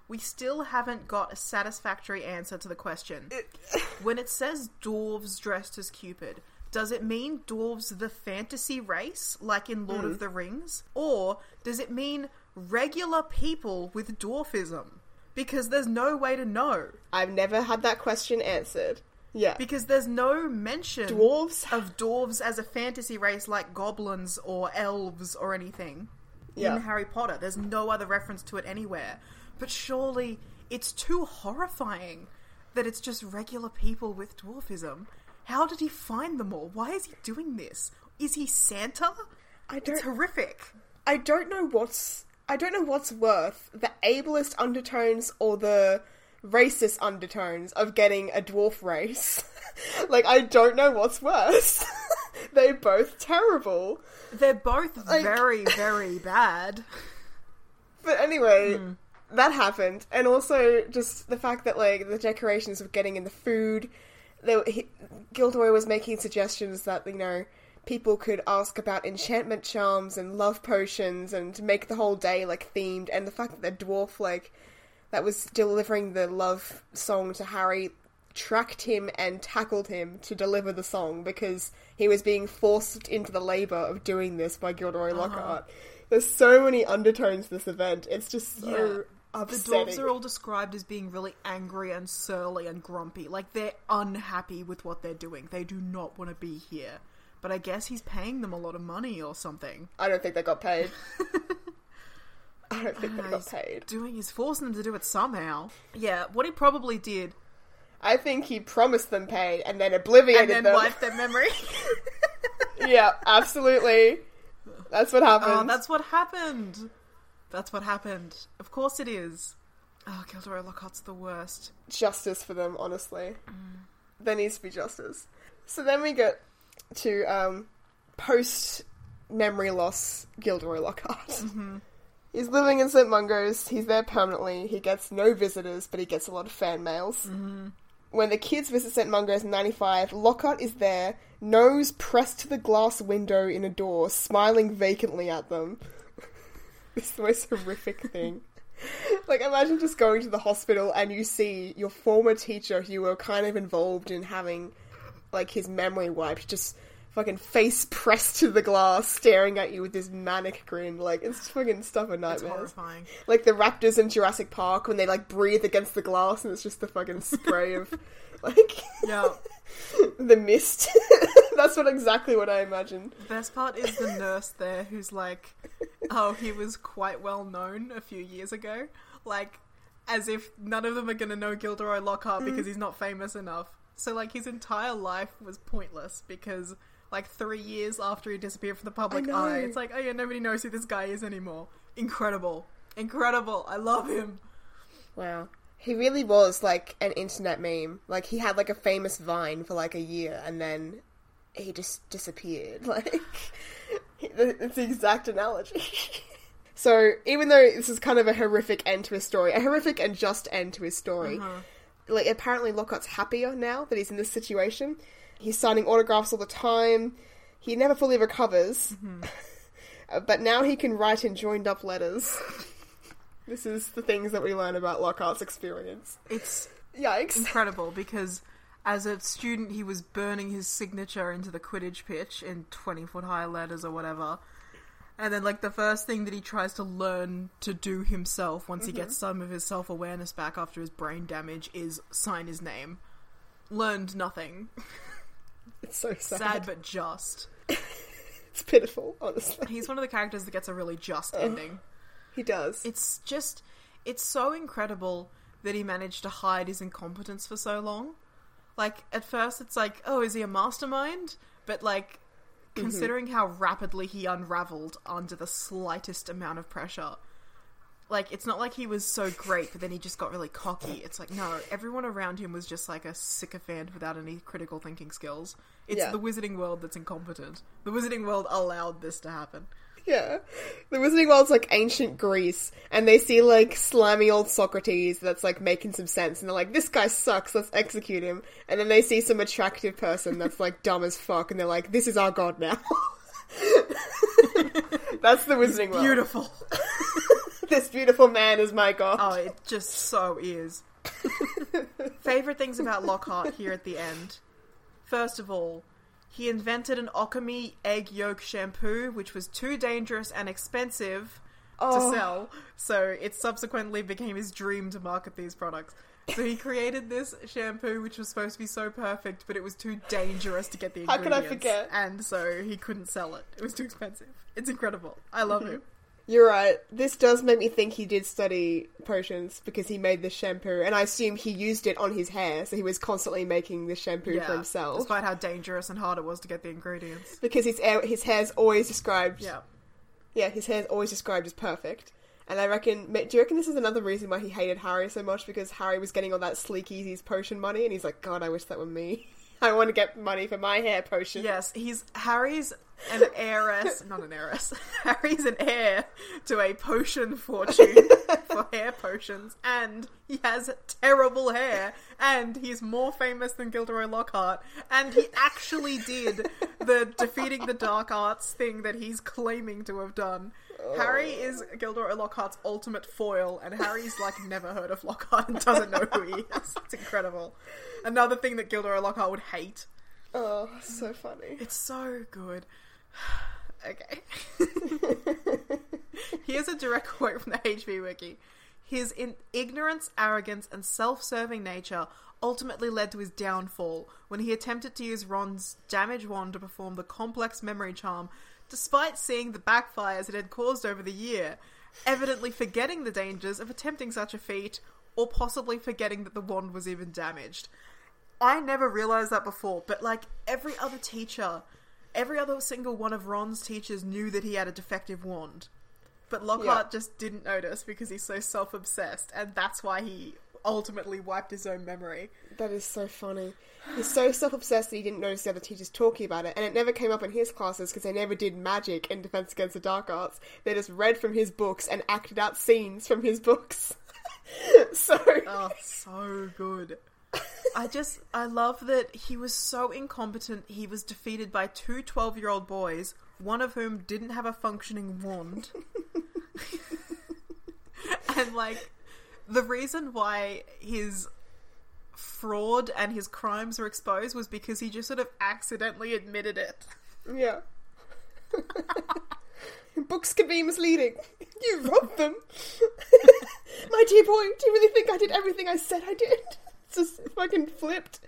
We still haven't got a satisfactory answer to the question. when it says dwarves dressed as Cupid, does it mean dwarves the fantasy race, like in Lord of mm. the Rings? Or does it mean regular people with dwarfism? Because there's no way to know. I've never had that question answered. Yeah. Because there's no mention Dwarves? of dwarves as a fantasy race like goblins or elves or anything Yeah. in Harry Potter. There's no other reference to it anywhere. But surely it's too horrifying that it's just regular people with dwarfism. How did he find them all? Why is he doing this? Is he Santa? I don't it's horrific. I don't know what's I don't know what's worth the ableist undertones or the racist undertones of getting a dwarf race. like I don't know what's worse. They're both terrible. They're both Like- very, very bad. But anyway, hmm. that happened, and also just the fact that like the decorations of getting in the food. There, he, Gilderoy was making suggestions that you know people could ask about enchantment charms and love potions and make the whole day like themed. And the fact that the dwarf like that was delivering the love song to Harry tracked him and tackled him to deliver the song because he was being forced into the labor of doing this by Gilderoy uh-huh. Lockhart. There's so many undertones to this event. It's just so Yeah. The upsetting. dwarves are all described as being really angry and surly and grumpy. Like they're unhappy with what they're doing. They do not want to be here. But I guess he's paying them a lot of money or something. I don't think they got paid. I don't think they Ah, got he's paid. Doing, he's forcing them to do it somehow. Yeah, what he probably did, I think he promised them pay and then obliviated and then them. wiped their memory. yeah, absolutely. That's what happened. oh, that's what happened. That's what happened. Of course it is. Oh, Gilderoy Lockhart's the worst. justice for them, honestly. Mm. There needs to be justice. So then we get to um, post memory loss Gilderoy Lockhart. Mm-hmm. He's living in St. Mungo's. He's there permanently. He gets no visitors, but he gets a lot of fan mails. Mm-hmm. When the kids visit St. Mungo's in 95, Lockhart is there, nose pressed to the glass window in a door, smiling vacantly at them. it's the most horrific thing. Like, imagine just going to the hospital and you see your former teacher who you were kind of involved in having, like, his memory wiped, just fucking face pressed to the glass, staring at you with this manic grin. Like it's fucking stuff of It's nightmares. horrifying. Like the raptors in Jurassic Park when they like breathe against the glass and it's just the fucking spray of like Yeah. the mist. That's what exactly what I imagined. The best part is the nurse there who's like, oh, he was quite well known a few years ago. Like, as if none of them are going to know Gilderoy Lockhart Mm. because he's not famous enough. So, like, his entire life was pointless because, like, three years after he disappeared from the public eye, it's like, oh yeah, nobody knows who this guy is anymore. Incredible. Incredible. I love him. Wow. He really was like an internet meme. Like he had like a famous vine for like a year and then he just disappeared. Like it's the exact analogy. so even though this is kind of a horrific end to his story, a horrific and just end to his story, uh-huh. Like apparently Lockhart's happier now that he's in this situation. He's signing autographs all the time. He never fully recovers. Uh, but now he can write in joined up letters. This is the things that we learn about Lockhart's experience. It's Yikes. incredible because as a student he was burning his signature into the Quidditch pitch in 20 foot high letters or whatever. And then like the first thing that he tries to learn to do himself once he gets mm-hmm. some of his self-awareness back after his brain damage is sign his name. Learned nothing. It's so sad. Sad but just. It's pitiful, honestly. He's one of the characters that gets a really just ending. He does. It's just it's so incredible that he managed to hide his incompetence for so long. Like at first it's like, oh, is he a mastermind? But like Mm-hmm. considering how rapidly he unraveled under the slightest amount of pressure. Like it's not like he was so great, but then he just got really cocky. It's like no, everyone around him was just like a sycophant without any critical thinking skills. It's Yeah. the wizarding world that's incompetent. The wizarding world allowed this to happen. Yeah. The Wizarding World's like ancient Greece, and they see like slimy old Socrates that's like making some sense, and they're like, this guy sucks, let's execute him. And then they see some attractive person that's like dumb as fuck, and they're like, this is our god now. that's the Wizarding World. Beautiful. This beautiful man is my god. Oh, it just so is. Favorite things about Lockhart here at the end. First of all, he invented an Occamy egg yolk shampoo, which was too dangerous and expensive Oh. to sell, so it subsequently became his dream to market these products. So he created this shampoo, which was supposed to be so perfect, but it was too dangerous to get the How could ingredients. I forget? And so he couldn't sell it. It was too expensive. It's incredible. I love mm-hmm. him. You're right. This does make me think he did study potions because he made this shampoo, and I assume he used it on his hair, so he was constantly making this shampoo for himself. despite how dangerous and hard it was to get the ingredients. Because his hair, his hair's always described. Yeah. yeah, his hair's always described as perfect. And I reckon, do you reckon this is another reason why he hated Harry so much? Because Harry was getting all that Sleekeazy's potion money, and he's like, God, I wish that were me. I want to get money for my hair potion. Yes, he's Harry's an heiress, not an heiress. Harry's an heir to a potion fortune for hair potions, and he has terrible hair, and he's more famous than Gilderoy Lockhart, and he actually did the defeating the dark arts thing that he's claiming to have done. Harry is Gilderoy Lockhart's ultimate foil, and Harry's like never heard of Lockhart and doesn't know who he is. It's incredible. Another thing that Gilderoy Lockhart would hate. Oh, so funny. It's so good. okay. Here's a direct quote from the HP Wiki. His in- ignorance, arrogance, and self serving nature ultimately led to his downfall when he attempted to use Ron's damage wand to perform the complex memory charm, despite seeing the backfires it had caused over the year, evidently forgetting the dangers of attempting such a feat, or possibly forgetting that the wand was even damaged. I never realized that before, but like every other teacher, every other single one of Ron's teachers knew that he had a defective wand. But Lockhart just didn't notice because he's so self obsessed, and that's why he ultimately wiped his own memory. That is so funny. He's so self obsessed that he didn't notice the other teachers talking about it, and it never came up in his classes because they never did magic in Defense Against the Dark Arts. They just read from his books and acted out scenes from his books. so, Oh, so good. I just, I love that he was so incompetent, he was defeated by two 12 year old boys, one of whom didn't have a functioning wand. and, like, the reason why his fraud and his crimes were exposed was because he just sort of accidentally admitted it. Yeah. Books can be misleading. You wrote them. My dear boy, do you really think I did everything I said I did? It's just fucking flipped.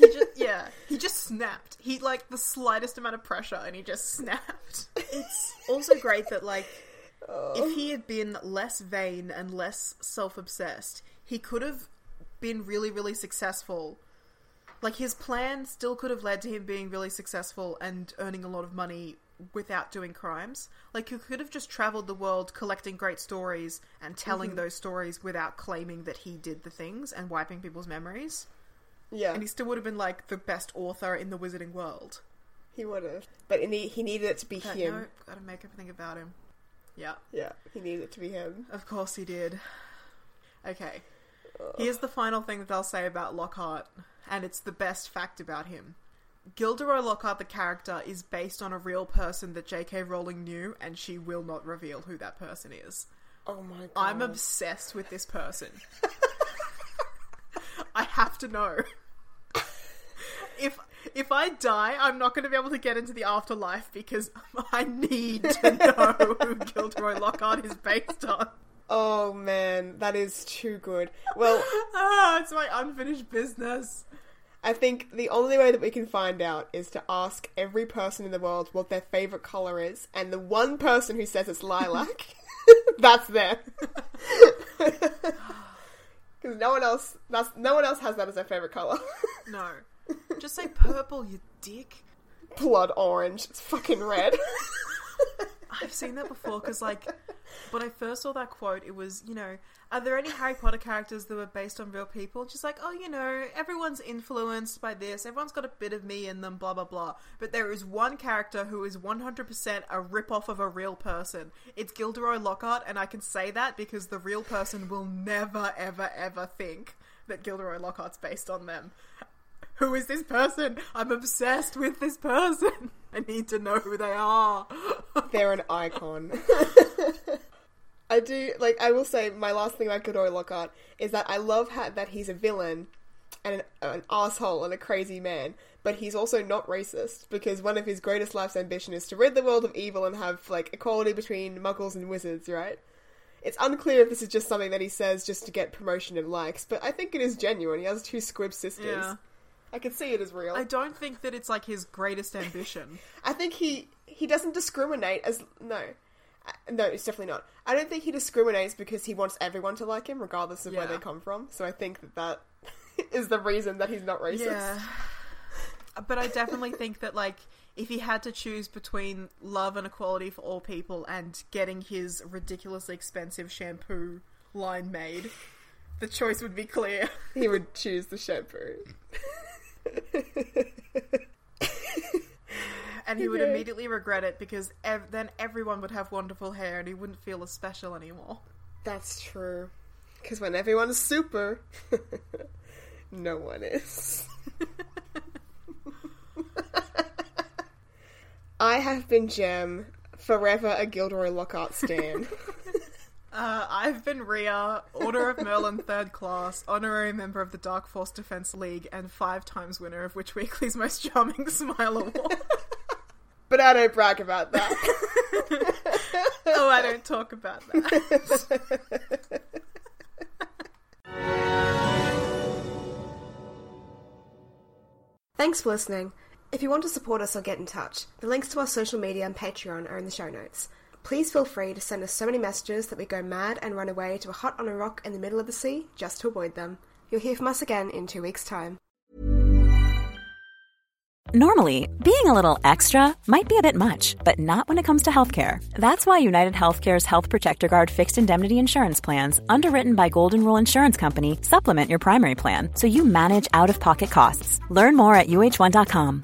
He just, yeah, he just snapped. He like the slightest amount of pressure, and he just snapped. It's also great that like oh. if he had been less vain and less self-obsessed, he could have been really, really successful. Like his plan still could have led to him being really successful and earning a lot of money without doing crimes. Like he could have just traveled the world collecting great stories and telling mm-hmm. those stories without claiming that he did the things and wiping people's memories. Yeah, And he still would have been like the best author in the wizarding world. he would have. But he, he needed it to be But him. no, gotta make everything about him. Yeah, Yeah, he needed it to be him. of course he did. Okay. Here's the final thing that I'll say about Lockhart, and it's the best fact about him. Gilderoy Lockhart, the character, is based on a real person that J.K. Rowling knew, and she will not reveal who that person is. Oh my god. I'm obsessed with this person. I have to know. If if I die, I'm not going to be able to get into the afterlife because I need to know who Gilderoy Lockhart is based on. Oh man, that is too good. Well, Ah, it's my unfinished business. I think the only way that we can find out is to ask every person in the world what their favorite color is, and the one person who says it's lilac, that's them. Because no one else, that's no one else has that as their favorite color. No, just say purple, you dick. Blood orange. It's fucking red. I've seen that before because, like, when I first saw that quote, it was, you know, are there any Harry Potter characters that were based on real people? Just like, oh, you know, everyone's influenced by this, everyone's got a bit of me in them, blah, blah, blah. But there is one character who is 100% a rip off of a real person. It's Gilderoy Lockhart, and I can say that because the real person will never, ever, ever think that Gilderoy Lockhart's based on them. Who is this person? I'm obsessed with this person. I need to know who they are. They're an icon. I do like. I will say my last thing about Gilderoy Lockhart is that I love how, that he's a villain and an, an asshole and a crazy man, but he's also not racist because one of his greatest life's ambition is to rid the world of evil and have like equality between Muggles and wizards. Right? It's unclear if this is just something that he says just to get promotion and likes, but I think it is genuine. He has two squib sisters. Yeah. I can see it as real. I don't think that it's like his greatest ambition. I think he he doesn't discriminate as no. I- No, it's definitely not. I don't think he discriminates because he wants everyone to like him, regardless of where Yeah. they come from. So I think that that is the reason that he's not racist. Yeah. But I definitely think that, like, if he had to choose between love and equality for all people and getting his ridiculously expensive shampoo line made, the choice would be clear. He would choose the shampoo. And he would immediately regret it because ev- then everyone would have wonderful hair and he wouldn't feel as special anymore. That's true. Because when everyone's super, no one is. I have been Gem, forever a Gilderoy Lockhart stan. Uh, I've been Ria, Order of Merlin Third Class, honorary member of the Dark Force Defense League, and five times winner of Witch Weekly's Most Charming Smile Award. but I don't brag about that. oh, I don't talk about that. Thanks for listening. If you want to support us or get in touch, the links to our social media and Patreon are in the show notes. Please feel free to send us so many messages that we go mad and run away to a hut on a rock in the middle of the sea just to avoid them. You'll hear from us again in two weeks' time. Normally, being a little extra might be a bit much, but not when it comes to healthcare. That's why United Healthcare's Health Protector Guard fixed indemnity insurance plans, underwritten by Golden Rule Insurance Company, supplement your primary plan so you manage out of pocket costs. Learn more at uh1.com.